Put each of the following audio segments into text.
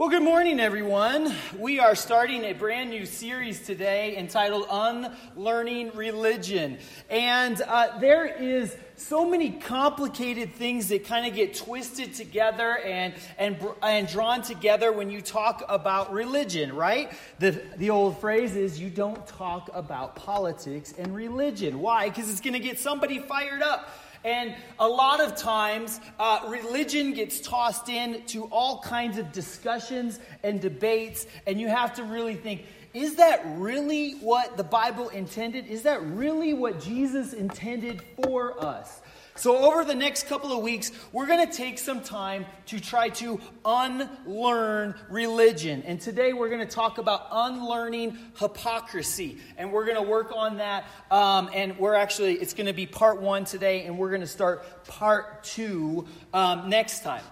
Well, good morning, everyone. We are starting a brand new series today entitled Unlearning Religion. And uh, there is so many complicated things that kind of get twisted together and, and, and drawn together when you talk about religion, right? The, the old phrase is you don't talk about politics and religion. Why? Because it's going to get somebody fired up. And a lot of times, uh, religion gets tossed in to all kinds of discussions and debates, and you have to really think is that really what the Bible intended? Is that really what Jesus intended for us? So, over the next couple of weeks, we're going to take some time to try to unlearn religion. And today we're going to talk about unlearning hypocrisy. And we're going to work on that. Um, and we're actually, it's going to be part one today, and we're going to start part two um, next time.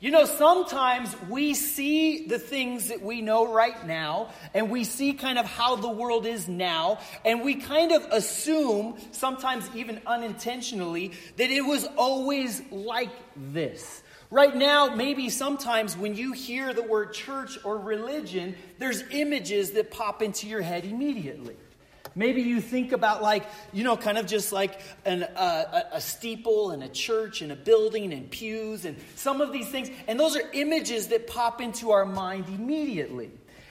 You know, sometimes we see the things that we know right now, and we see kind of how the world is now, and we kind of assume, sometimes even unintentionally, that it was always like this. Right now, maybe sometimes when you hear the word church or religion, there's images that pop into your head immediately. Maybe you think about, like, you know, kind of just like an, uh, a, steeple and a church and a building and pews and some of these things. And those are images that pop into our mind immediately.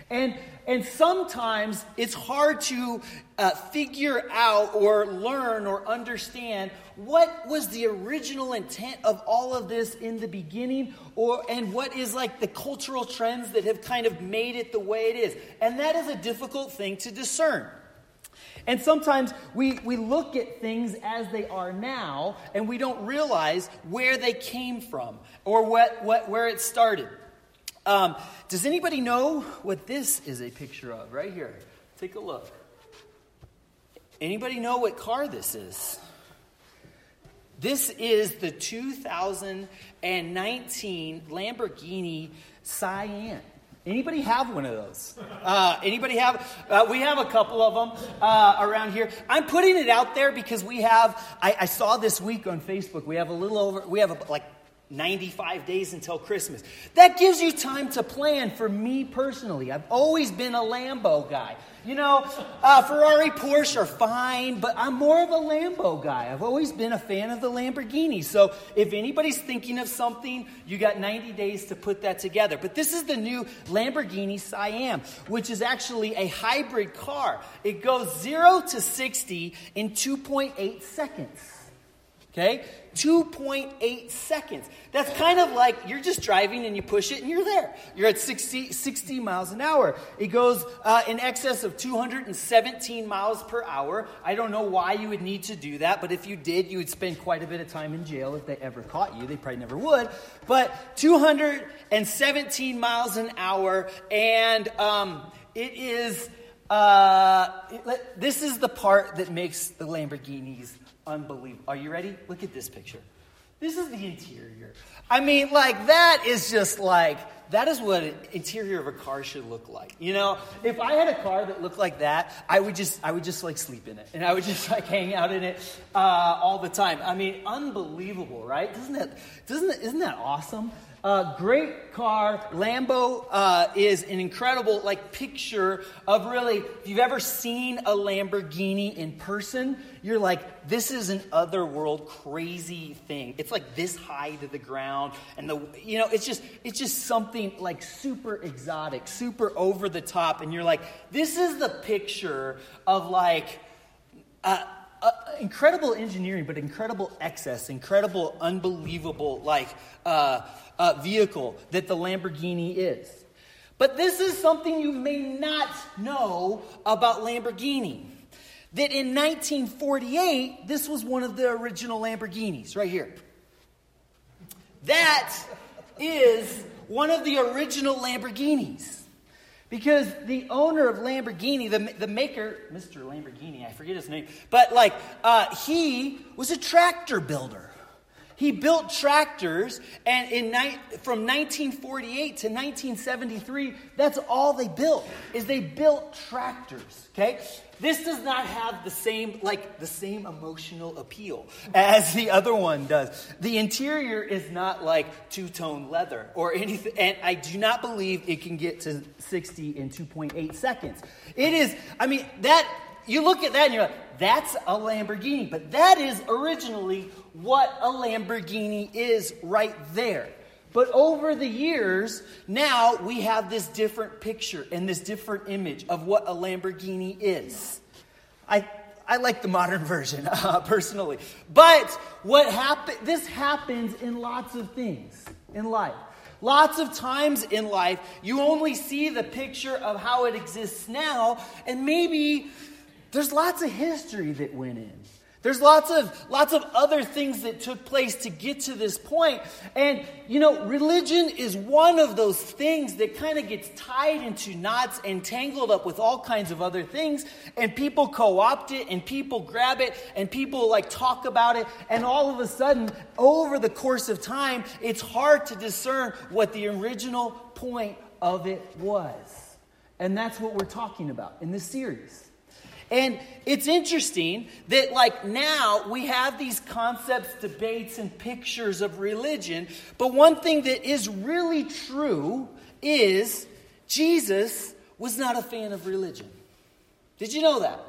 And, and sometimes it's hard to uh, figure out or learn or understand what was the original intent of all of this in the beginning or and what is like the cultural trends that have kind of made it the way it is and that is a difficult thing to discern and sometimes we, we look at things as they are now and we don't realize where they came from or what, what, where it started. Um, does anybody know what this is a picture of right here? Take a look. Anybody know what car this is? This is the 2019 Lamborghini Sián. Anybody have one of those? Uh, anybody have? Uh, we have a couple of them uh, around here. I'm putting it out there because we have. I, I, saw this week on Facebook. We have a little over. We have a, like 95 days until Christmas. That gives you time to plan. For me personally, I've always been a Lambo guy. You know, uh, Ferrari, Porsche are fine, but I'm more of a Lambo guy. I've always been a fan of the Lamborghini. So if anybody's thinking of something, you got 90 days to put that together. But this is the new Lamborghini Sián, which is actually a hybrid car. It goes 0 to 60 in 2.8 seconds. Okay? 2.8 seconds. That's kind of like you're just driving and you push it and you're there. You're at 60, 60 miles an hour. It goes uh, in excess of 217 miles per hour. I don't know why you would need to do that, but if you did, you would spend quite a bit of time in jail if they ever caught you. They probably never would. But 217 miles an hour, and um, it is. Uh, this is the part that makes the Lamborghinis unbelievable. Are you ready? Look at this picture. This is the interior. I mean, like, that is just like, that is what an interior of a car should look like. You know, if I had a car that looked like that, I would just, I would just like sleep in it, and I would just like hang out in it uh, all the time. I mean, unbelievable, right? Doesn't that, doesn't isn't that awesome? Uh, great car. Lambo uh, is an incredible like picture of really. If you've ever seen a Lamborghini in person, you're like, this is an otherworld crazy thing. It's like this high to the ground, and the you know, it's just it's just something like super exotic, super over the top, and you're like, this is the picture of like. Uh, uh, incredible engineering, but incredible excess, incredible, unbelievable, like uh, uh, vehicle that the Lamborghini is. But this is something you may not know about Lamborghini. That in 1948, this was one of the original Lamborghinis, right here. That is one of the original Lamborghinis. Because the owner of Lamborghini, the, the maker, Mr. Lamborghini, I forget his name, but like, uh, he was a tractor builder. He built tractors, and in ni- from 1948 to 1973, that's all they built, is they built tractors, okay? This does not have the same, like, the same emotional appeal as the other one does. The interior is not like two-tone leather or anything, and I do not believe it can get to 60 in 2.8 seconds. It is, I mean, that, you look at that and you're like, that's a Lamborghini, but that is originally what a Lamborghini is right there. But over the years, now we have this different picture and this different image of what a Lamborghini is. I, I like the modern version, uh, personally. But what happen, this happens in lots of things in life. Lots of times in life, you only see the picture of how it exists now, and maybe there's lots of history that went in. There's lots of lots of other things that took place to get to this point. And you know, religion is one of those things that kind of gets tied into knots and tangled up with all kinds of other things, and people co-opt it and people grab it and people like talk about it, and all of a sudden, over the course of time, it's hard to discern what the original point of it was. And that's what we're talking about in this series. And it's interesting that, like, now we have these concepts, debates, and pictures of religion, but one thing that is really true is Jesus was not a fan of religion. Did you know that?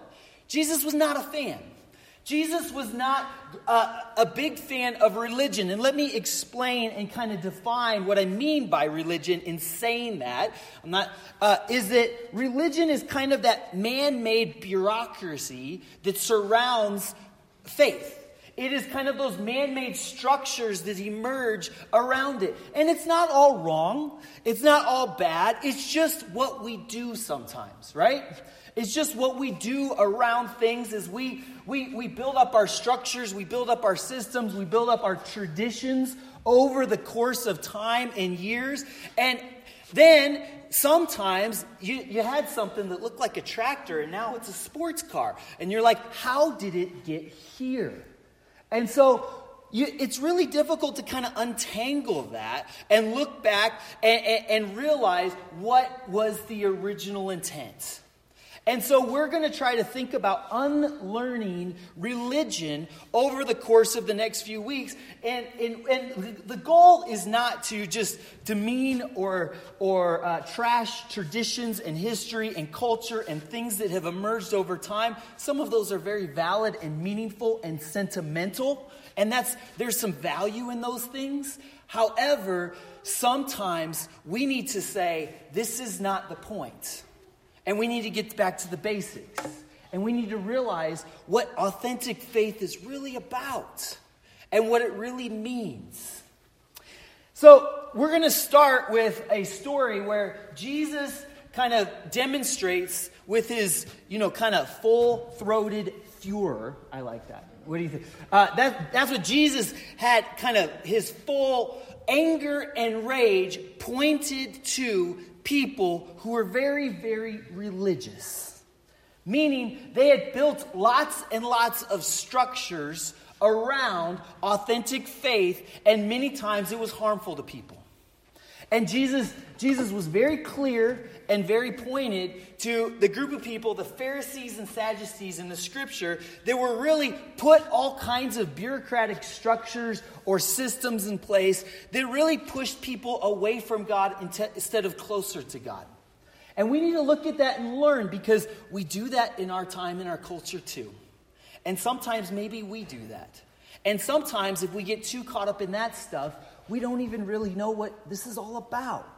Jesus was not a fan. Jesus was not uh, a big fan of religion. And let me explain and kind of define what I mean by religion in saying that. I'm not, uh, is that religion is kind of that man made bureaucracy that surrounds faith. It is kind of those man made structures that emerge around it. And it's not all wrong, it's not all bad, it's just what we do sometimes, right? It's just what we do around things is we, we, we build up our structures, we build up our systems, we build up our traditions over the course of time and years. And then sometimes you, you had something that looked like a tractor and now it's a sports car. And you're like, how did it get here? And so you, it's really difficult to kind of untangle that and look back and, and, and realize what was the original intent. And so we're going to try to think about unlearning religion over the course of the next few weeks. And, and, and the goal is not to just demean or, or uh, trash traditions and history and culture and things that have emerged over time. Some of those are very valid and meaningful and sentimental. And that's, there's some value in those things. However, sometimes we need to say, this is not the point. And we need to get back to the basics. And we need to realize what authentic faith is really about and what it really means. So, we're going to start with a story where Jesus kind of demonstrates with his, you know, kind of full throated furor. I like that. What do you think? Uh, that, that's what Jesus had kind of his full anger and rage pointed to people who were very, very religious. Meaning they had built lots and lots of structures around authentic faith, and many times it was harmful to people. And Jesus, Jesus was very clear and very pointed to the group of people, the Pharisees and Sadducees in the scripture, that were really put all kinds of bureaucratic structures or systems in place that really pushed people away from God instead of closer to God. And we need to look at that and learn because we do that in our time, in our culture too. And sometimes maybe we do that. And sometimes if we get too caught up in that stuff, we don't even really know what this is all about.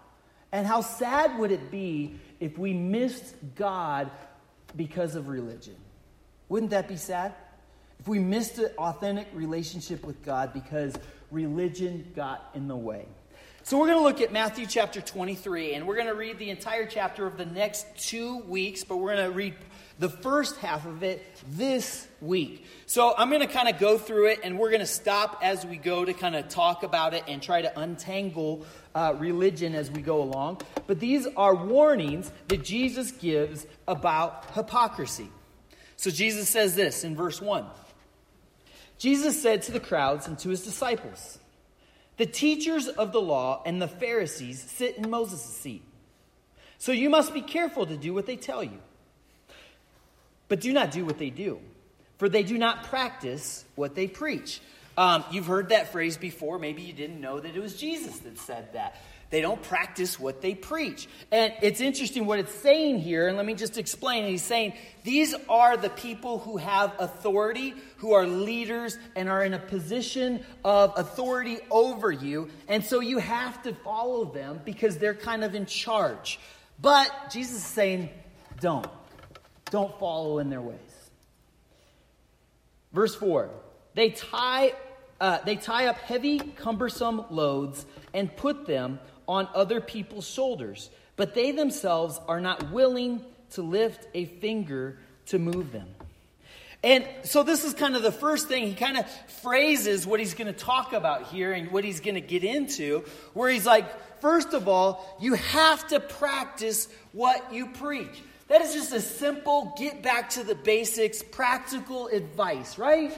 And how sad would it be if we missed God because of religion? Wouldn't that be sad? If we missed an authentic relationship with God because religion got in the way. So, we're going to look at Matthew chapter 23, and we're going to read the entire chapter of the next two weeks, but we're going to read the first half of it this week. So I'm going to kind of go through it and we're going to stop as we go to kind of talk about it and try to untangle uh, religion as we go along. But these are warnings that Jesus gives about hypocrisy. So Jesus says this in verse 1 Jesus said to the crowds and to his disciples, The teachers of the law and the Pharisees sit in Moses' seat. So you must be careful to do what they tell you. But do not do what they do, for they do not practice what they preach. Um, you've heard that phrase before. Maybe you didn't know that it was Jesus that said that. They don't practice what they preach. And it's interesting what it's saying here, and let me just explain. He's saying these are the people who have authority, who are leaders, and are in a position of authority over you. And so you have to follow them because they're kind of in charge. But Jesus is saying, don't. Don't follow in their ways. Verse 4 They tie, uh, they tie up heavy, cumbersome loads and put them on other people's shoulders, but they themselves are not willing to lift a finger to move them. And so, this is kind of the first thing. He kind of phrases what he's going to talk about here and what he's going to get into, where he's like, first of all, you have to practice what you preach. That is just a simple, get back to the basics, practical advice, right?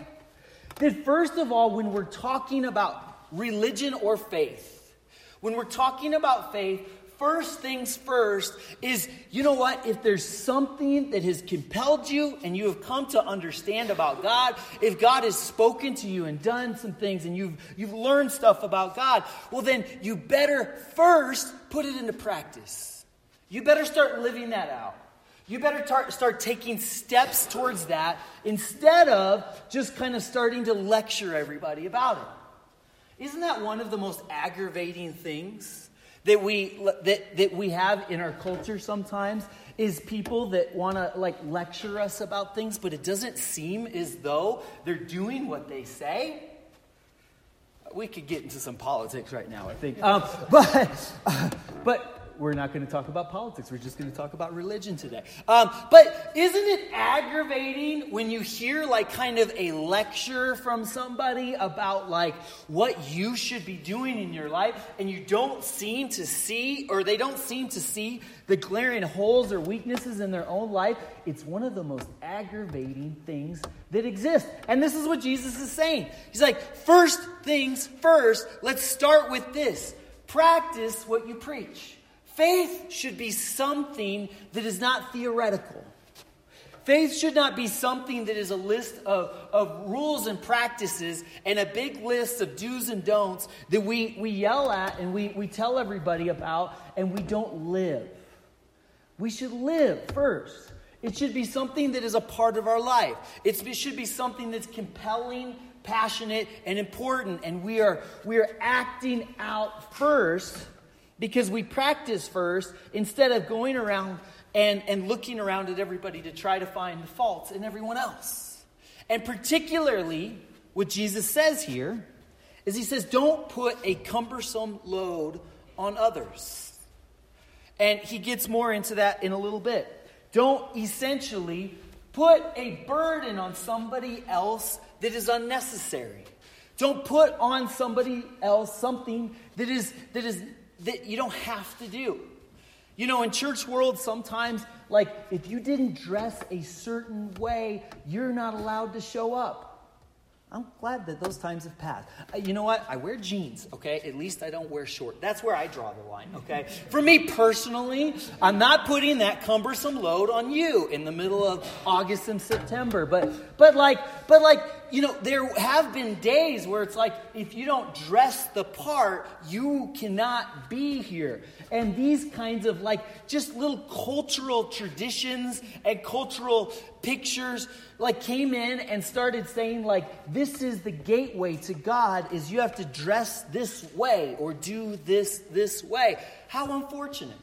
That first of all, when we're talking about religion or faith, when we're talking about faith, first things first is you know what? If there's something that has compelled you and you have come to understand about God, if God has spoken to you and done some things and you've, you've learned stuff about God, well, then you better first put it into practice. You better start living that out. You better tar- start taking steps towards that instead of just kind of starting to lecture everybody about it. Isn't that one of the most aggravating things that we, that, that we have in our culture sometimes? Is people that want to like lecture us about things, but it doesn't seem as though they're doing what they say? We could get into some politics right now, I think. Um, but, but we're not going to talk about politics. We're just going to talk about religion today. Um, but isn't it aggravating when you hear like kind of a lecture from somebody about like what you should be doing in your life and you don't seem to see or they don't seem to see the glaring holes or weaknesses in their own life? It's one of the most aggravating things that exist. And this is what Jesus is saying. He's like, first things first, let's start with this. Practice what you preach. Faith should be something that is not theoretical. Faith should not be something that is a list of, of rules and practices and a big list of do's and don'ts that we, we yell at and we, we tell everybody about and we don't live. We should live first. It should be something that is a part of our life. It's, it should be something that's compelling, passionate, and important. And we are, we are acting out first because we practice first instead of going around and, and looking around at everybody to try to find the faults in everyone else. And particularly, what Jesus says here is He says, don't put a cumbersome load on others. And He gets more into that in a little bit. Don't essentially put a burden on somebody else that is unnecessary. Don't put on somebody else something that is, that is that you don't have to do. You know, in church world, sometimes, like, if you didn't dress a certain way, you're not allowed to show up. I'm glad that those times have passed. Uh, you know what? I wear jeans, okay? At least I don't wear short. That's where I draw the line, okay? For me personally, I'm not putting that cumbersome load on you in the middle of August and September. But but like but like, you know, there have been days where it's like if you don't dress the part, you cannot be here. And these kinds of like just little cultural traditions and cultural pictures like came in and started saying like this is the gateway to God is you have to dress this way or do this this way. How unfortunate.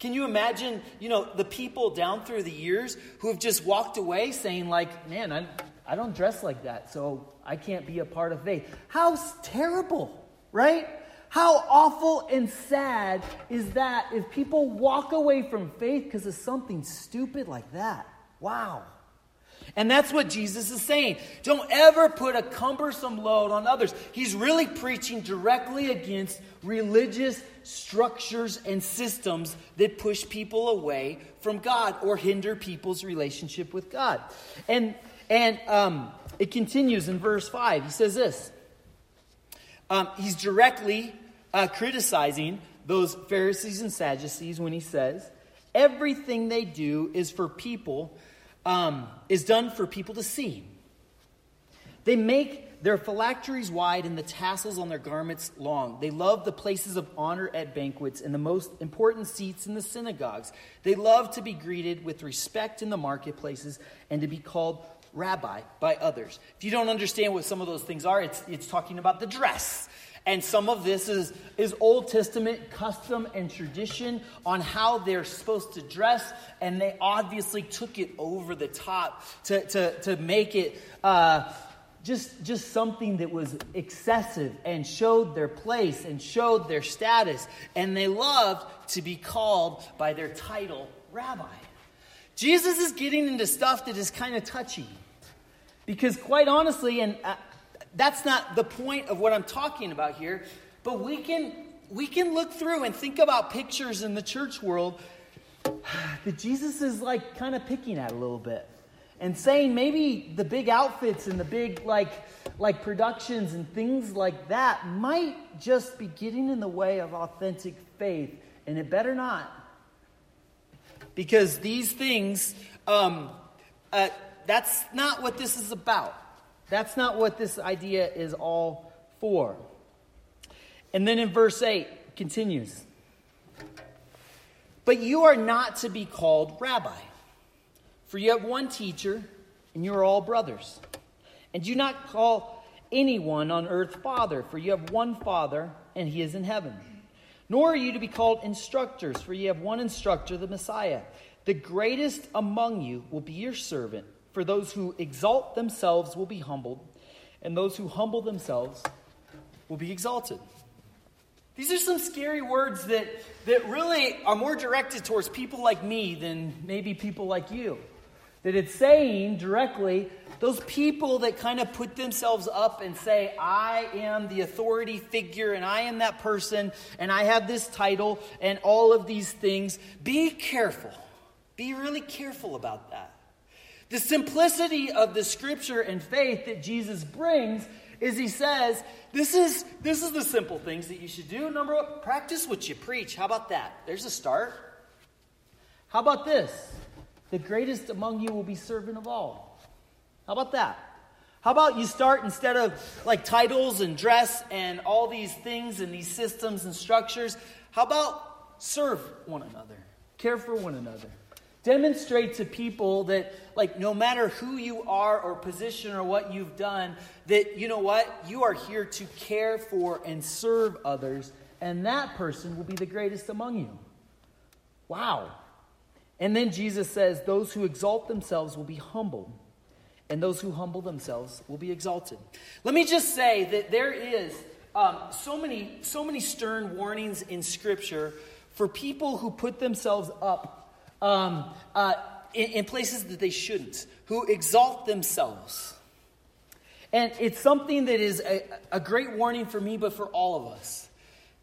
Can you imagine, you know, the people down through the years who have just walked away saying like, "Man, I I don't dress like that, so I can't be a part of faith." How terrible, right? How awful and sad is that if people walk away from faith because of something stupid like that? Wow. And that's what Jesus is saying. Don't ever put a cumbersome load on others. He's really preaching directly against religious structures and systems that push people away from God or hinder people's relationship with God. And and um, it continues in verse 5. He says this um, He's directly uh, criticizing those Pharisees and Sadducees when he says, Everything they do is for people, um, is done for people to see. They make their phylacteries wide and the tassels on their garments long. They love the places of honor at banquets and the most important seats in the synagogues. They love to be greeted with respect in the marketplaces and to be called rabbi by others. If you don't understand what some of those things are, it's, it's talking about the dress. And some of this is, is Old Testament custom and tradition on how they're supposed to dress, and they obviously took it over the top to, to, to make it uh, just, just something that was excessive and showed their place and showed their status. And they loved to be called by their title, rabbi. Jesus is getting into stuff that is kind of touchy. Because, quite honestly, and uh, that's not the point of what I'm talking about here, but we can, we can look through and think about pictures in the church world that Jesus is like kind of picking at a little bit and saying maybe the big outfits and the big like like productions and things like that might just be getting in the way of authentic faith and it better not. Because these things um, uh, that's not what this is about that's not what this idea is all for and then in verse 8 continues but you are not to be called rabbi for you have one teacher, and you are all brothers. And do not call anyone on earth father, for you have one Father, and he is in heaven. Nor are you to be called instructors, for you have one instructor, the Messiah. The greatest among you will be your servant, for those who exalt themselves will be humbled, and those who humble themselves will be exalted. These are some scary words that, that really are more directed towards people like me than maybe people like you. That it's saying directly, those people that kind of put themselves up and say, I am the authority figure and I am that person and I have this title and all of these things, be careful. Be really careful about that. The simplicity of the scripture and faith that Jesus brings is he says, this is, this is the simple things that you should do. Number one, practice what you preach. How about that? There's a start. How about this? The greatest among you will be servant of all. How about that? How about you start instead of like titles and dress and all these things and these systems and structures? How about serve one another, care for one another? Demonstrate to people that, like, no matter who you are or position or what you've done, that, you know what? You are here to care for and serve others, and that person will be the greatest among you. Wow. And then Jesus says, Those who exalt themselves will be humbled, and those who humble themselves will be exalted. Let me just say that there is um, so, many, so many stern warnings in Scripture for people who put themselves up um, uh, in, in places that they shouldn't, who exalt themselves. And it's something that is a, a great warning for me, but for all of us.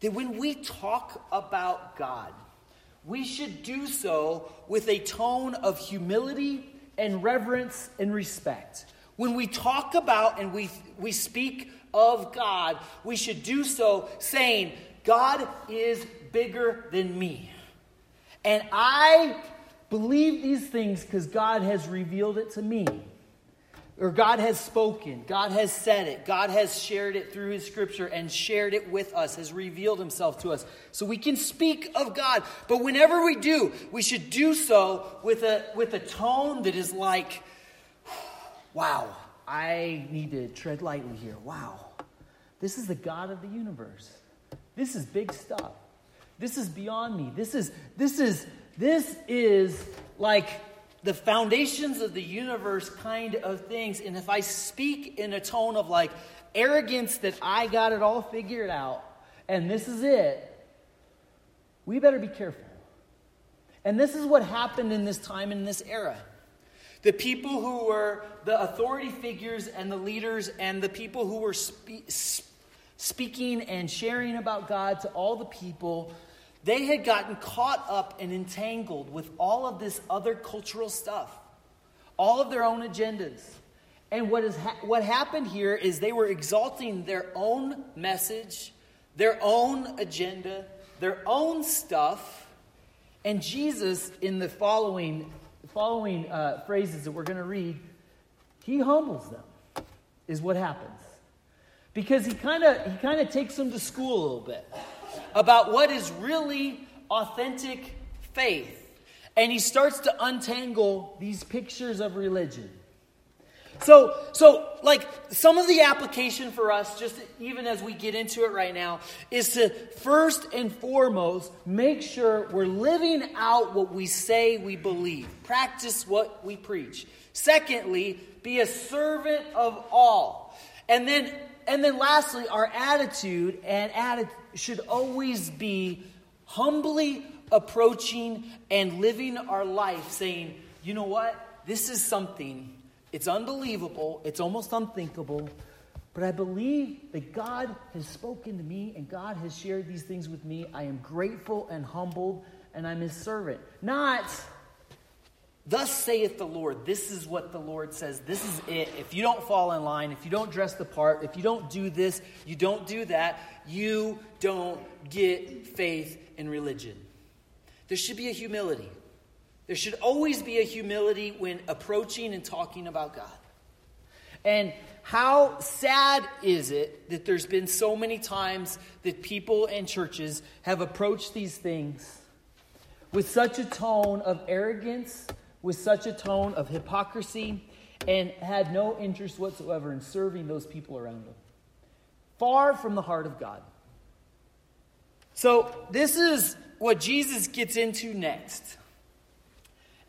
That when we talk about God, we should do so with a tone of humility and reverence and respect. When we talk about and we, we speak of God, we should do so saying, God is bigger than me. And I believe these things because God has revealed it to me or God has spoken, God has said it, God has shared it through His scripture and shared it with us, has revealed Himself to us. So we can speak of God. But whenever we do, we should do so with a, with a tone that is like, wow, I need to tread lightly here. Wow, this is the God of the universe. This is big stuff. This is beyond me. This is, this is, this is like the foundations of the universe kind of things. And if I speak in a tone of like arrogance that I got it all figured out and this is it, we better be careful. And this is what happened in this time in this era. The people who were the authority figures and the leaders and the people who were spe- speaking and sharing about God to all the people they had gotten caught up and entangled with all of this other cultural stuff, all of their own agendas. And what, is ha- what happened here is they were exalting their own message, their own agenda, their own stuff. And Jesus, in the following, following uh, phrases that we're going to read, he humbles them, is what happens. Because he kind of he kind of takes them to school a little bit about what is really authentic faith. And he starts to untangle these pictures of religion. So, so like some of the application for us, just even as we get into it right now, is to first and foremost make sure we're living out what we say we believe, practice what we preach. Secondly, be a servant of all. And then, and then lastly, our attitude and attitude should always be humbly approaching and living our life saying, you know what? This is something it's unbelievable, it's almost unthinkable, but I believe that God has spoken to me and God has shared these things with me. I am grateful and humbled, and I'm his servant. Not, thus saith the Lord. This is what the Lord says. This is it. If you don't fall in line, if you don't dress the part, if you don't do this, you don't do that, you don't get faith in religion. There should be a humility. There should always be a humility when approaching and talking about God. And how sad is it that there's been so many times that people and churches have approached these things with such a tone of arrogance, with such a tone of hypocrisy, and had no interest whatsoever in serving those people around them. Far from the heart of God. So, this is what Jesus gets into next.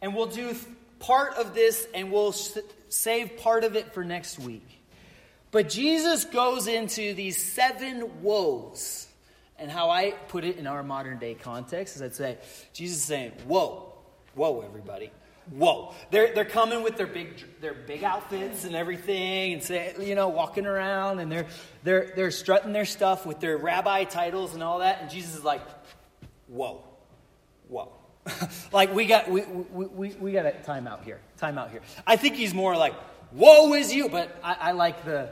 And we'll do part of this and we'll save part of it for next week. But Jesus goes into these seven woes. And how I put it in our modern day context is I'd say, Jesus is saying, Whoa, whoa, everybody. Whoa. They're, they're coming with their big, their big outfits and everything and say, you know, walking around and they're, they're, they're strutting their stuff with their rabbi titles and all that. And Jesus is like, Whoa, whoa. like we got we, we, we, we got a time out here. Time out here. I think he's more like whoa is you? But i, I like the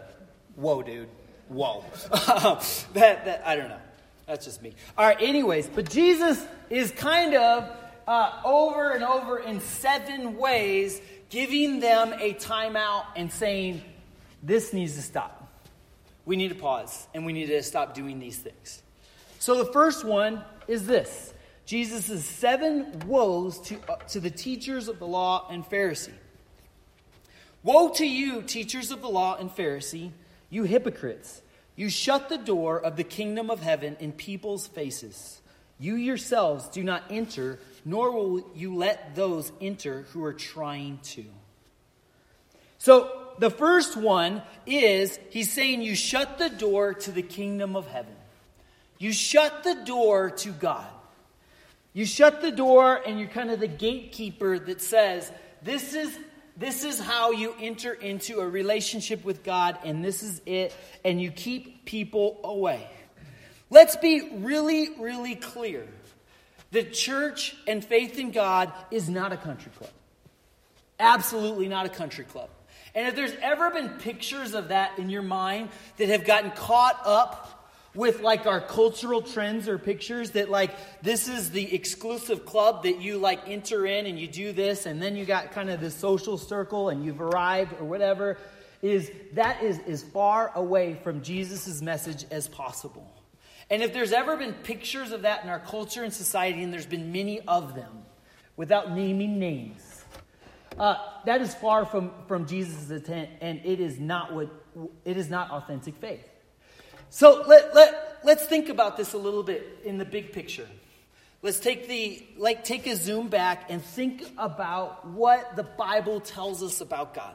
whoa dude. Whoa. That, that i don't know. That's just me. All right anyways but jesus is kind of uh, over and over in seven ways giving them a timeout and saying this needs to stop we need to pause and we need to stop doing these things so the first one is this Jesus' seven woes to, uh, to the teachers of the law and Pharisee. Woe to you, teachers of the law and Pharisee, you hypocrites! You shut the door of the kingdom of heaven in people's faces. You yourselves do not enter, nor will you let those enter who are trying to. So, the first one is he's saying you shut the door to the kingdom of heaven. You shut the door to God. You shut the door and you're kind of the gatekeeper that says, this is, this is how you enter into a relationship with God, and this is it, and you keep people away. Let's be really, really clear. The church and faith in God is not a country club. Absolutely not a country club. And if there's ever been pictures of that in your mind that have gotten caught up with like our cultural trends or pictures that like this is the exclusive club that you like enter in and you do this and then you got kind of this social circle and you've arrived or whatever is that is as far away from jesus' message as possible and if there's ever been pictures of that in our culture and society and there's been many of them without naming names uh, that is far from from jesus' intent and it is not what it is not authentic faith so let, let, let's think about this a little bit in the big picture. Let's take the like take a zoom back and think about what the Bible tells us about God.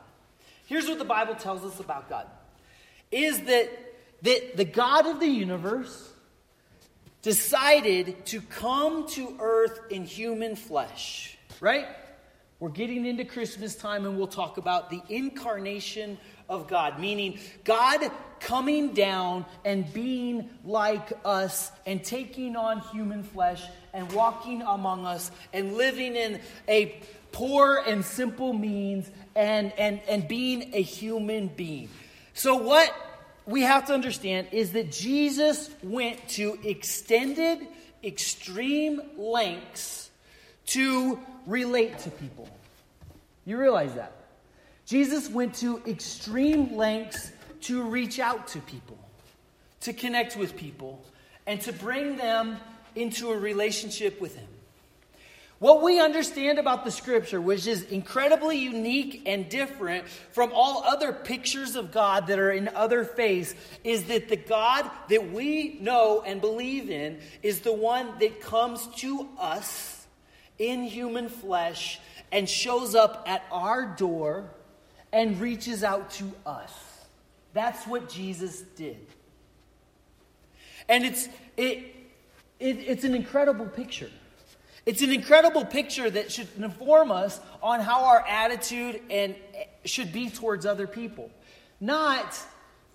Here's what the Bible tells us about God. Is that that the God of the universe decided to come to earth in human flesh, right? We're getting into Christmas time and we'll talk about the incarnation of God, meaning God coming down and being like us and taking on human flesh and walking among us and living in a poor and simple means and, and, and being a human being. So, what we have to understand is that Jesus went to extended, extreme lengths to relate to people. You realize that? Jesus went to extreme lengths to reach out to people, to connect with people, and to bring them into a relationship with Him. What we understand about the scripture, which is incredibly unique and different from all other pictures of God that are in other faiths, is that the God that we know and believe in is the one that comes to us in human flesh and shows up at our door and reaches out to us. That's what Jesus did. And it's, it, it, it's an incredible picture. It's an incredible picture that should inform us on how our attitude and eh, should be towards other people. Not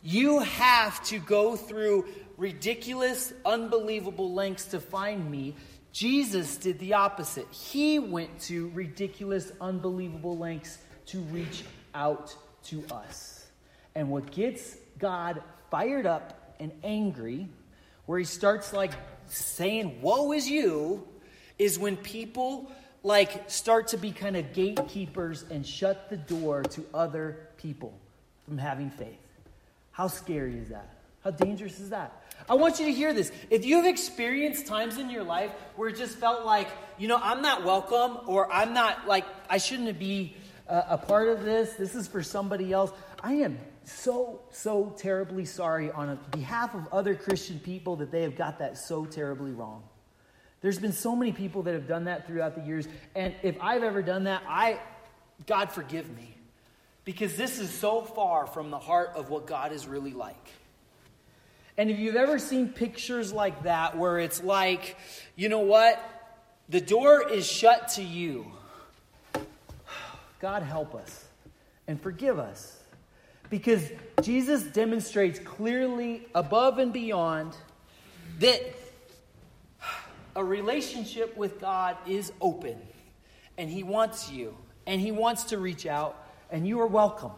you have to go through ridiculous, unbelievable lengths to find me. Jesus did the opposite. He went to ridiculous, unbelievable lengths to reach out to us. And what gets God fired up and angry, where he starts like saying, Woe is you, is when people like start to be kind of gatekeepers and shut the door to other people from having faith. How scary is that? How dangerous is that? I want you to hear this. If you've experienced times in your life where it just felt like, you know, I'm not welcome or I'm not like, I shouldn't be a, a part of this, this is for somebody else, I am so, so terribly sorry on behalf of other Christian people that they have got that so terribly wrong. There's been so many people that have done that throughout the years. And if I've ever done that, I, God forgive me. Because this is so far from the heart of what God is really like. And if you've ever seen pictures like that, where it's like, you know what? The door is shut to you. God help us and forgive us. Because Jesus demonstrates clearly above and beyond that a relationship with God is open, and He wants you, and He wants to reach out, and you are welcome,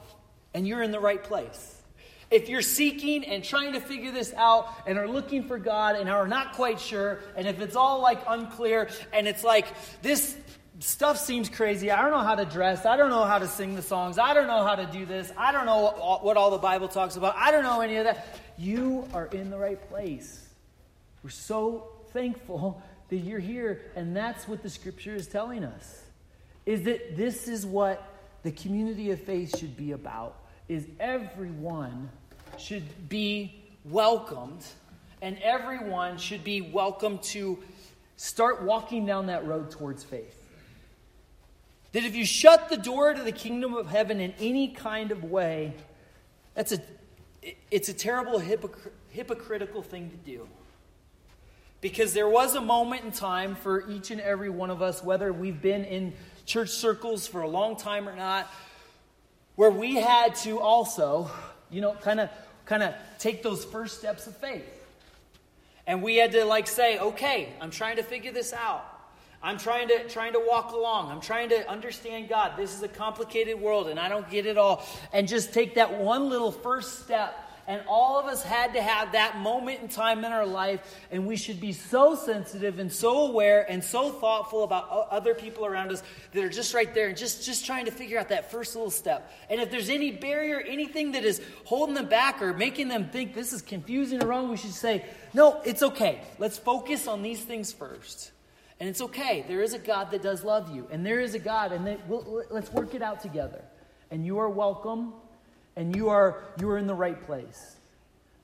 and you're in the right place. If you're seeking and trying to figure this out and are looking for God and are not quite sure, and if it's all like unclear and it's like this stuff seems crazy, I don't know how to dress, I don't know how to sing the songs, I don't know how to do this, I don't know what all the Bible talks about, I don't know any of that, you are in the right place. We're so thankful that you're here, and that's what the scripture is telling us. Is that this is what the community of faith should be about is everyone should be welcomed and everyone should be welcome to start walking down that road towards faith. That if you shut the door to the kingdom of heaven in any kind of way, that's a it's a terrible hypocr- hypocritical thing to do. Because there was a moment in time for each and every one of us, whether we've been in church circles for a long time or not, where we had to also, you know, kind of kind of take those first steps of faith. And we had to like say, "Okay, I'm trying to figure this out. I'm trying to trying to walk along. I'm trying to understand God. This is a complicated world and I don't get it all." And just take that one little first step and all of us had to have that moment in time in our life, and we should be so sensitive and so aware and so thoughtful about other people around us that are just right there and just, just trying to figure out that first little step. And if there's any barrier, anything that is holding them back or making them think this is confusing or wrong, we should say, no, it's okay. Let's focus on these things first. And it's okay. There is a God that does love you, and there is a God, and we'll, let's work it out together. And you are welcome and you are, you are in the right place.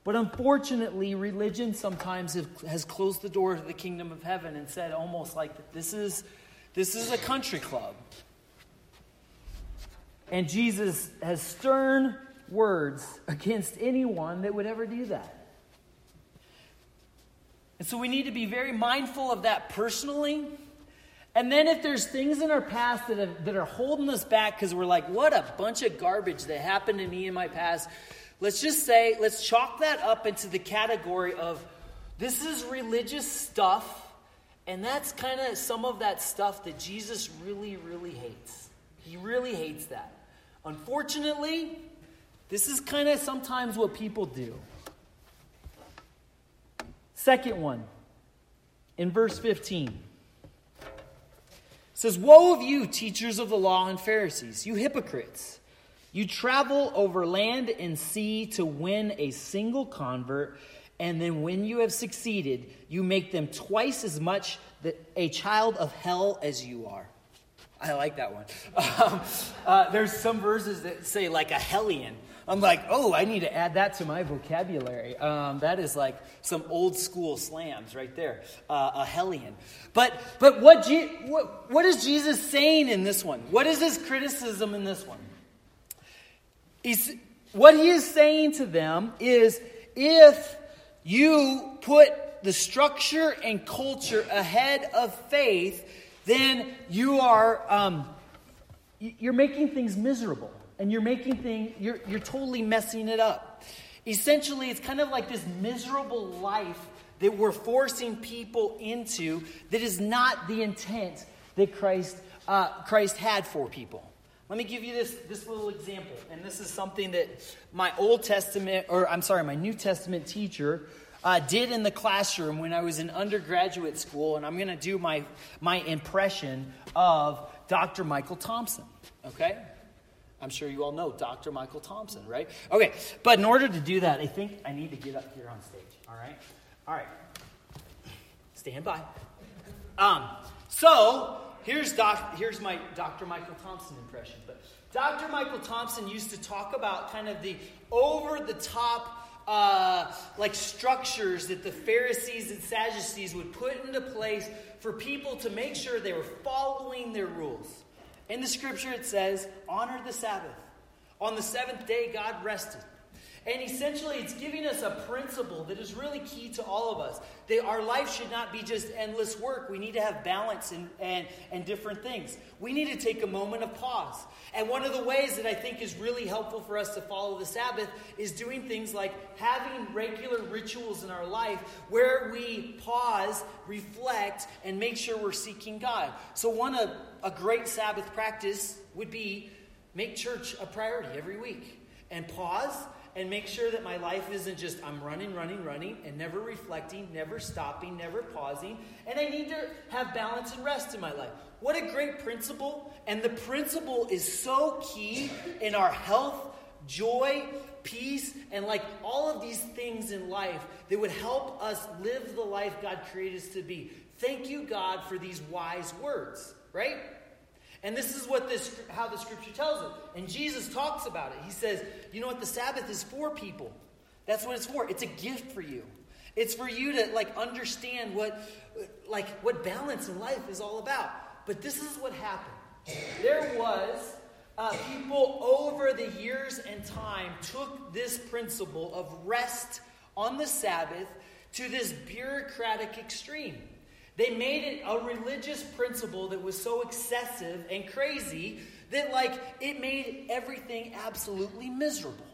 But unfortunately, religion sometimes has closed the door to the kingdom of heaven and said almost like this is, this is a country club. And Jesus has stern words against anyone that would ever do that. And so we need to be very mindful of that personally and then if there's things in our past that, have, that are holding us back because we're like, what a bunch of garbage that happened to me in my past, let's just say, let's chalk that up into the category of this is religious stuff And that's kind of some of that stuff that Jesus really, really hates. He really hates that. Unfortunately, this is kind of sometimes what people do. Second one, in verse 15 says, Woe of you, teachers of the law and Pharisees, you hypocrites! You travel over land and sea to win a single convert, and then when you have succeeded, you make them twice as much a child of hell as you are. I like that one. Um, uh, there's some verses that say like a hellion. I'm like, oh, I need to add that to my vocabulary. Um, that is like some old school slams right there. Uh, a hellion. But but what, Je- what what is Jesus saying in this one? What is his criticism in this one? He's what he is saying to them is if you put the structure and culture ahead of faith, then you are um, you're making things miserable and you're making things, you're, you're totally messing it up. Essentially, it's kind of like this miserable life that we're forcing people into that is not the intent that Christ, uh, Christ had for people. Let me give you this, this little example. And this is something that my Old Testament, or I'm sorry, my New Testament teacher uh, did in the classroom when I was in undergraduate school. And I'm going to do my, my impression of Dr. Michael Thompson. Okay? I'm sure you all know Dr. Michael Thompson, right? Okay, but in order to do that, I think I need to get up here on stage. All right? All right. Stand by. Um, so here's doc, here's my Dr. Michael Thompson impression. But Dr. Michael Thompson used to talk about kind of the over the top uh, like structures that the Pharisees and Sadducees would put into place for people to make sure they were following their rules. In the scripture, it says, honor the Sabbath. On the seventh day, God rested. And essentially, it's giving us a principle that is really key to all of us. That our life should not be just endless work. We need to have balance and, and, and different things. We need to take a moment of pause. And one of the ways that I think is really helpful for us to follow the Sabbath is doing things like having regular rituals in our life where we pause, reflect, and make sure we're seeking God. So, one of a great Sabbath practice would be make church a priority every week and pause and make sure that my life isn't just I'm running, running, running, and never reflecting, never stopping, never pausing. And I need to have balance and rest in my life. What a great principle. And the principle is so key in our health, joy, peace, and like all of these things in life that would help us live the life God created us to be. Thank you, God, for these wise words, right? And this is what this how the scripture tells it. And Jesus talks about it. He says, "You know what the Sabbath is for people. That's what it's for. It's a gift for you. It's for you to like understand what like what balance in life is all about." But this is what happened. There was uh, people over the years and time took this principle of rest on the Sabbath to this bureaucratic extreme. They made it a religious principle that was so excessive and crazy that, like, it made everything absolutely miserable.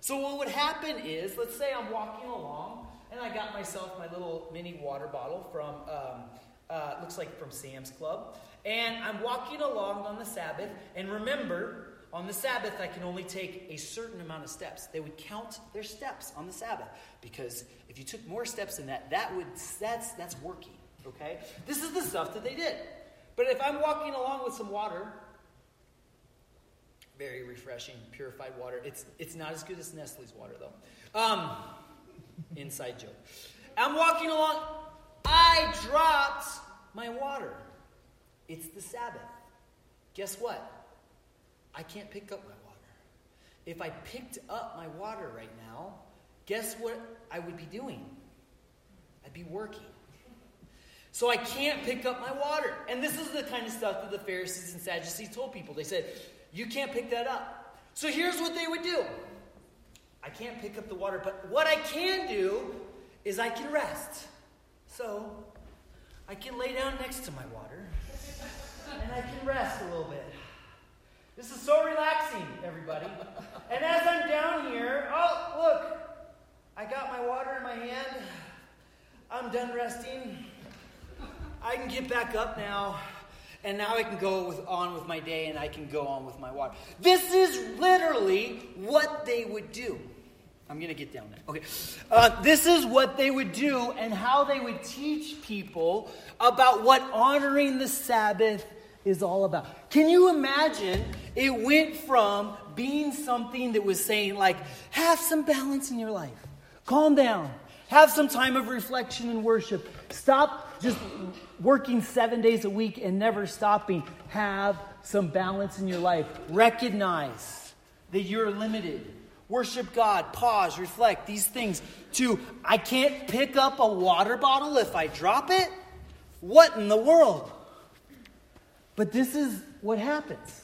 So, what would happen is, let's say I'm walking along and I got myself my little mini water bottle from, um, uh, looks like from Sam's Club, and I'm walking along on the Sabbath, and remember, on the Sabbath, I can only take a certain amount of steps. They would count their steps on the Sabbath because if you took more steps than that, that would that's that's working. Okay? This is the stuff that they did. But if I'm walking along with some water, very refreshing, purified water. It's, it's not as good as Nestle's water, though. Um, inside joke. I'm walking along. I dropped my water. It's the Sabbath. Guess what? I can't pick up my water. If I picked up my water right now, guess what I would be doing? I'd be working. So I can't pick up my water. And this is the kind of stuff that the Pharisees and Sadducees told people. They said, You can't pick that up. So here's what they would do I can't pick up the water, but what I can do is I can rest. So I can lay down next to my water and I can rest a little bit. This is so relaxing, everybody. And as I'm down here, oh, look, I got my water in my hand. I'm done resting. Get back up now, and now I can go with, on with my day and I can go on with my water. This is literally what they would do. I'm going to get down there. Okay. Uh, this is what they would do and how they would teach people about what honoring the Sabbath is all about. Can you imagine it went from being something that was saying, like, have some balance in your life, calm down, have some time of reflection and worship, stop just working seven days a week and never stopping, have some balance in your life, recognize that you're limited worship God, pause, reflect, these things. To, I can't pick up a water bottle if I drop it? What in the world? But this is what happens.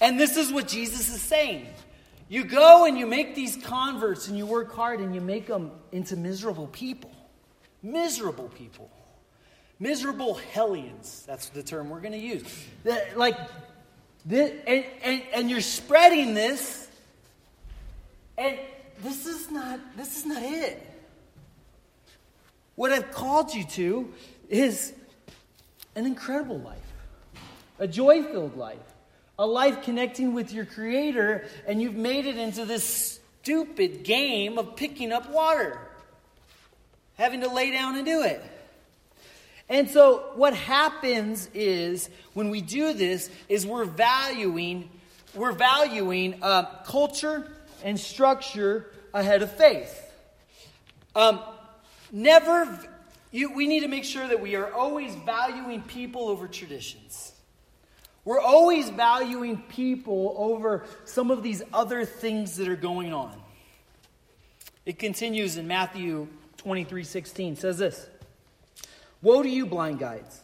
And this is what Jesus is saying. You go and you make these converts and you work hard and you make them into miserable people. Miserable people. Miserable hellions. That's the term we're going to use. That, like, this, and, and, and you're spreading this and this is not this is not it. What I've called you to is an incredible life. A joy-filled life. A life connecting with your creator and you've made it into this stupid game of picking up water. Having to lay down and do it. And so what happens is when we do this is we're valuing we're valuing uh, culture and structure ahead of faith. Um, never, you, we need to make sure that we are always valuing people over traditions. We're always valuing people over some of these other things that are going on. It continues in Matthew 23 16. says this Woe to you, blind guides!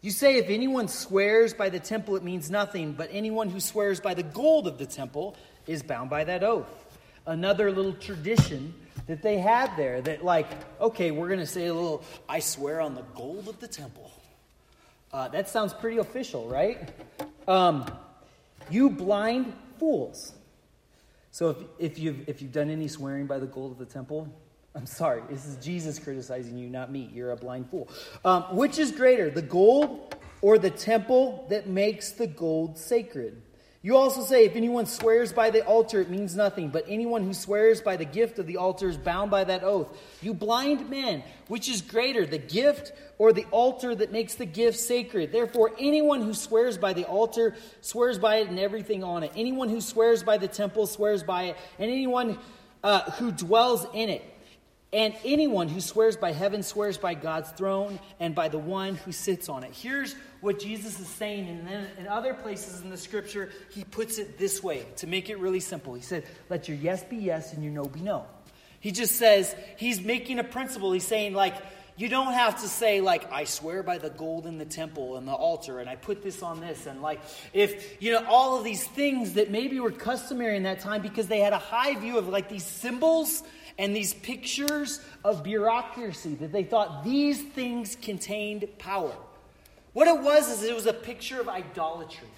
You say, if anyone swears by the temple, it means nothing, but anyone who swears by the gold of the temple is bound by that oath. Another little tradition that they had there that, like, okay, we're going to say a little, I swear on the gold of the temple. Uh, that sounds pretty official, right? Um, you blind fools. So if, if, you've, if you've done any swearing by the gold of the temple, I'm sorry. This is Jesus criticizing you, not me. You're a blind fool. Um, which is greater, the gold or the temple that makes the gold sacred? You also say, if anyone swears by the altar, it means nothing, but anyone who swears by the gift of the altar is bound by that oath. You blind men, which is greater, the gift or the altar that makes the gift sacred? Therefore, anyone who swears by the altar swears by it and everything on it. Anyone who swears by the temple swears by it, and anyone uh, who dwells in it. And anyone who swears by heaven swears by God's throne and by the one who sits on it. Here's what Jesus is saying. And then in other places in the scripture, he puts it this way to make it really simple. He said, Let your yes be yes and your no be no. He just says, He's making a principle. He's saying, like, you don't have to say like i swear by the gold in the temple and the altar and i put this on this and like if you know all of these things that maybe were customary in that time because they had a high view of like these symbols and these pictures of bureaucracy that they thought these things contained power. What it was is it was a picture of idolatry.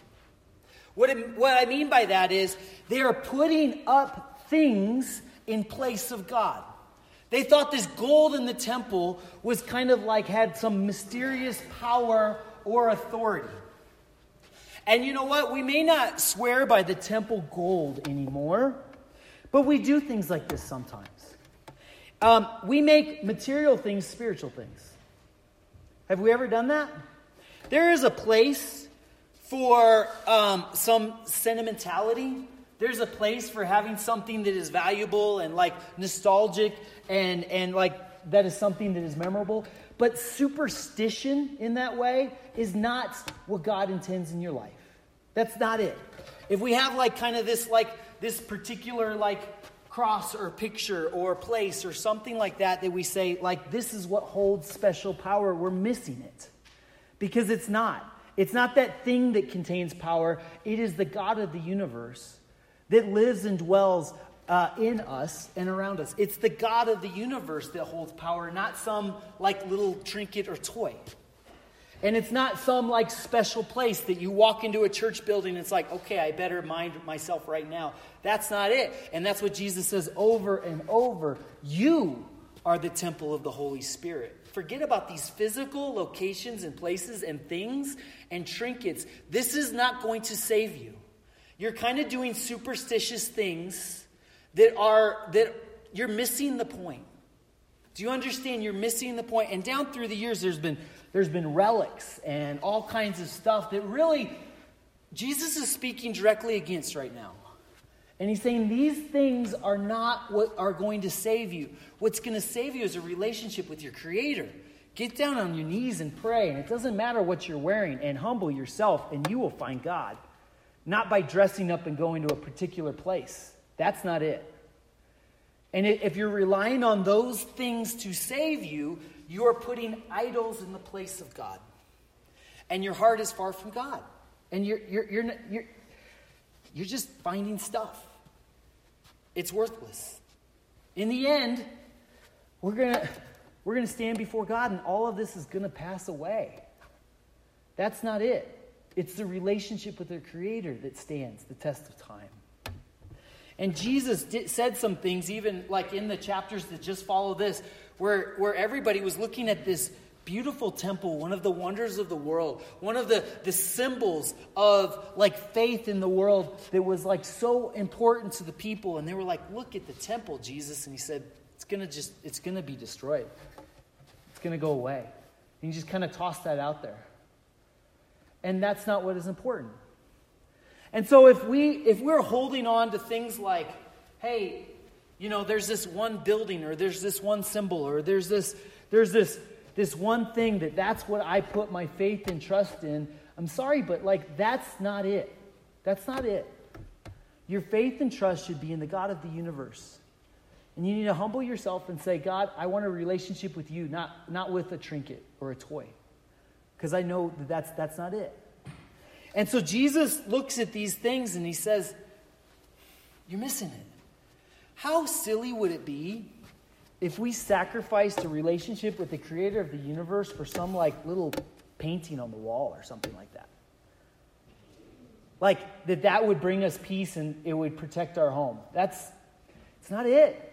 What, it, what I mean by that is they are putting up things in place of God. They thought this gold in the temple was kind of like had some mysterious power or authority. And you know what? We may not swear by the temple gold anymore, but we do things like this sometimes. Um, we make material things spiritual things. Have we ever done that? There is a place for um, some sentimentality. There's a place for having something that is valuable and like nostalgic and, and like that is something that is memorable. But superstition in that way is not what God intends in your life. That's not it. If we have like kind of this like this particular like cross or picture or place or something like that that we say, like, this is what holds special power, we're missing it. Because it's not. It's not that thing that contains power, it is the God of the universe that lives and dwells uh, in us and around us. It's the God of the universe that holds power, not some like little trinket or toy. And it's not some like special place that you walk into a church building and it's like, okay, I better mind myself right now. That's not it. And that's what Jesus says over and over. You are the temple of the Holy Spirit. forget about these physical locations and places and things and trinkets. This is not going to save you. You're kind of doing superstitious things that are that you're missing the point. Do you understand you're missing the point? And down through the years there's been there's been relics and all kinds of stuff that really Jesus is speaking directly against right now. And he's saying these things are not what are going to save you. What's going to save you is a relationship with your Creator. Get down on your knees and pray, and it doesn't matter what you're wearing, and humble yourself, and you will find God. Not by dressing up and going to a particular place. That's not it. And if you're relying on those things to save you, you are putting idols in the place of God. And your heart is far from God. And you're, you're, you're, you're, you're just finding stuff. It's worthless. In the end, we're going to we're going to stand before God and all of this is going to pass away. That's not it. It's the relationship with the Creator that stands the test of time. And Jesus did, said some things, even like in the chapters that just follow this, where, where everybody was looking at this beautiful temple, one of the wonders of the world, one of the, the symbols of like faith in the world that was like so important to the people. And they were like, look at the temple, Jesus. And he said, it's gonna just, it's gonna be destroyed. It's gonna go away. And he just kind of tossed that out there. And that's not what is important. And so if we if we're holding on to things like, hey, you know, there's this one building or there's this one symbol or there's this there's this this one thing that that's what I put my faith and trust in. I'm sorry, but like that's not it. That's not it. Your faith and trust should be in the God of the universe. And you need to humble yourself and say, God, I want a relationship with you, not, not with a trinket or a toy. Because I know that that's, that's not it. And so Jesus looks at these things and he says, You're missing it. How silly would it be if we sacrificed a relationship with the creator of the universe for some like little painting on the wall or something like that? Like that that would bring us peace and it would protect our home. That's it's not it.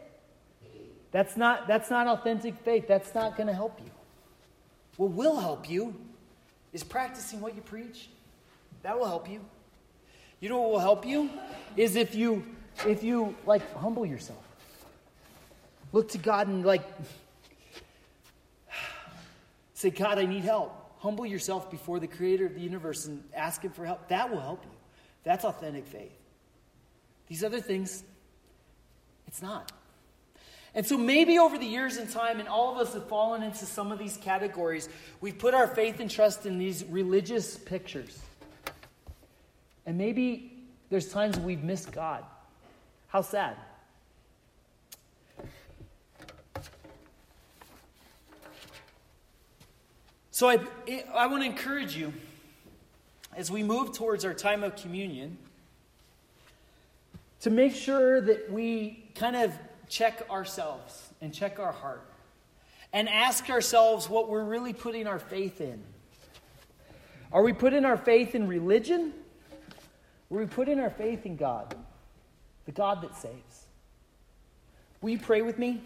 That's not that's not authentic faith. That's not going to help you. What will help you is practicing what you preach that will help you. You know what will help you? Is if you if you like humble yourself. Look to God and like say, God, I need help. Humble yourself before the creator of the universe and ask him for help. That will help you. That's authentic faith. These other things, it's not. And so maybe over the years and time, and all of us have fallen into some of these categories, we've put our faith and trust in these religious pictures. And maybe there's times we've missed God. How sad. So I, I want to encourage you as we move towards our time of communion to make sure that we kind of check ourselves and check our heart and ask ourselves what we're really putting our faith in. Are we putting our faith in religion? Where we put in our faith in God, the God that saves. Will you pray with me?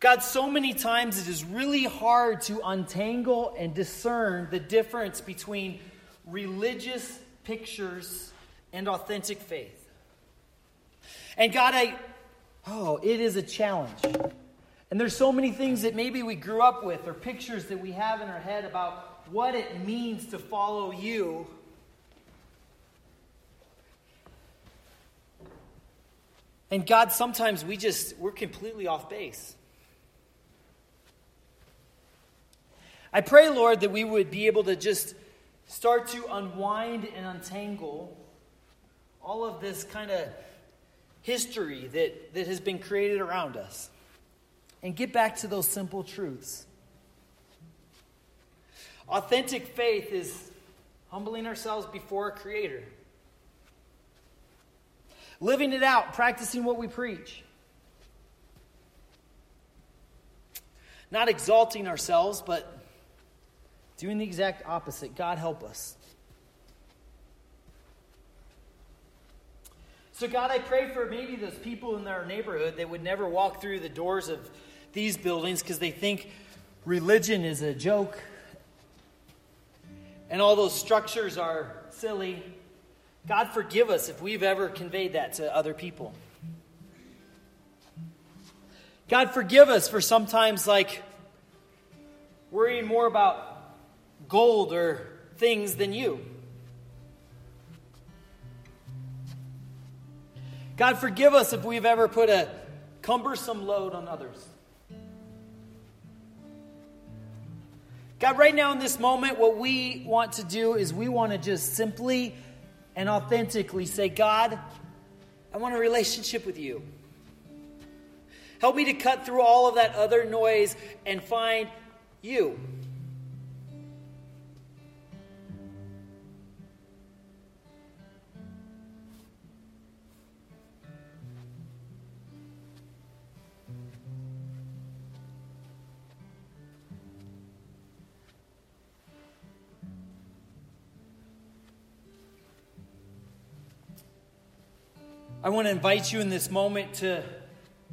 God, so many times it is really hard to untangle and discern the difference between religious pictures and authentic faith. And God, I, oh, it is a challenge. And there's so many things that maybe we grew up with or pictures that we have in our head about what it means to follow you. And God, sometimes we just, we're completely off base. I pray, Lord, that we would be able to just start to unwind and untangle all of this kind of history that, that has been created around us and get back to those simple truths. Authentic faith is humbling ourselves before a creator, living it out, practicing what we preach, not exalting ourselves, but doing the exact opposite. God help us. So, God, I pray for maybe those people in our neighborhood that would never walk through the doors of these buildings because they think religion is a joke and all those structures are silly. God, forgive us if we've ever conveyed that to other people. God, forgive us for sometimes like worrying more about gold or things than you. God, forgive us if we've ever put a cumbersome load on others. God, right now in this moment, what we want to do is we want to just simply and authentically say, God, I want a relationship with you. Help me to cut through all of that other noise and find you. I want to invite you in this moment to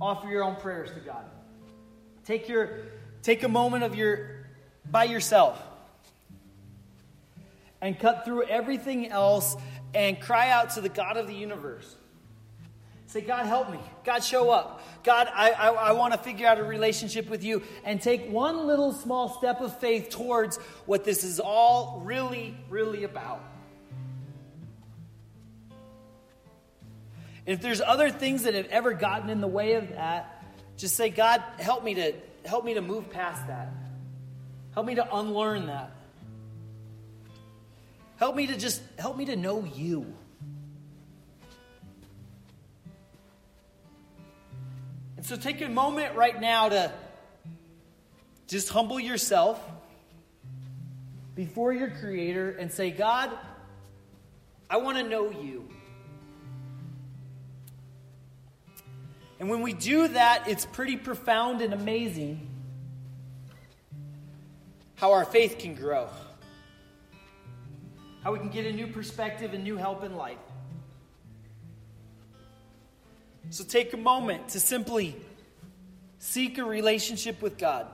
offer your own prayers to God. Take your take a moment of your by yourself and cut through everything else and cry out to the God of the universe. Say, God, help me. God, show up. God, I, I, I want to figure out a relationship with you and take one little small step of faith towards what this is all really, really about. And if there's other things that have ever gotten in the way of that, just say, God, help me to help me to move past that. Help me to unlearn that. Help me to just help me to know you. And so take a moment right now to just humble yourself before your creator and say, God, I want to know you. And when we do that, it's pretty profound and amazing how our faith can grow, how we can get a new perspective and new help in life. So take a moment to simply seek a relationship with God.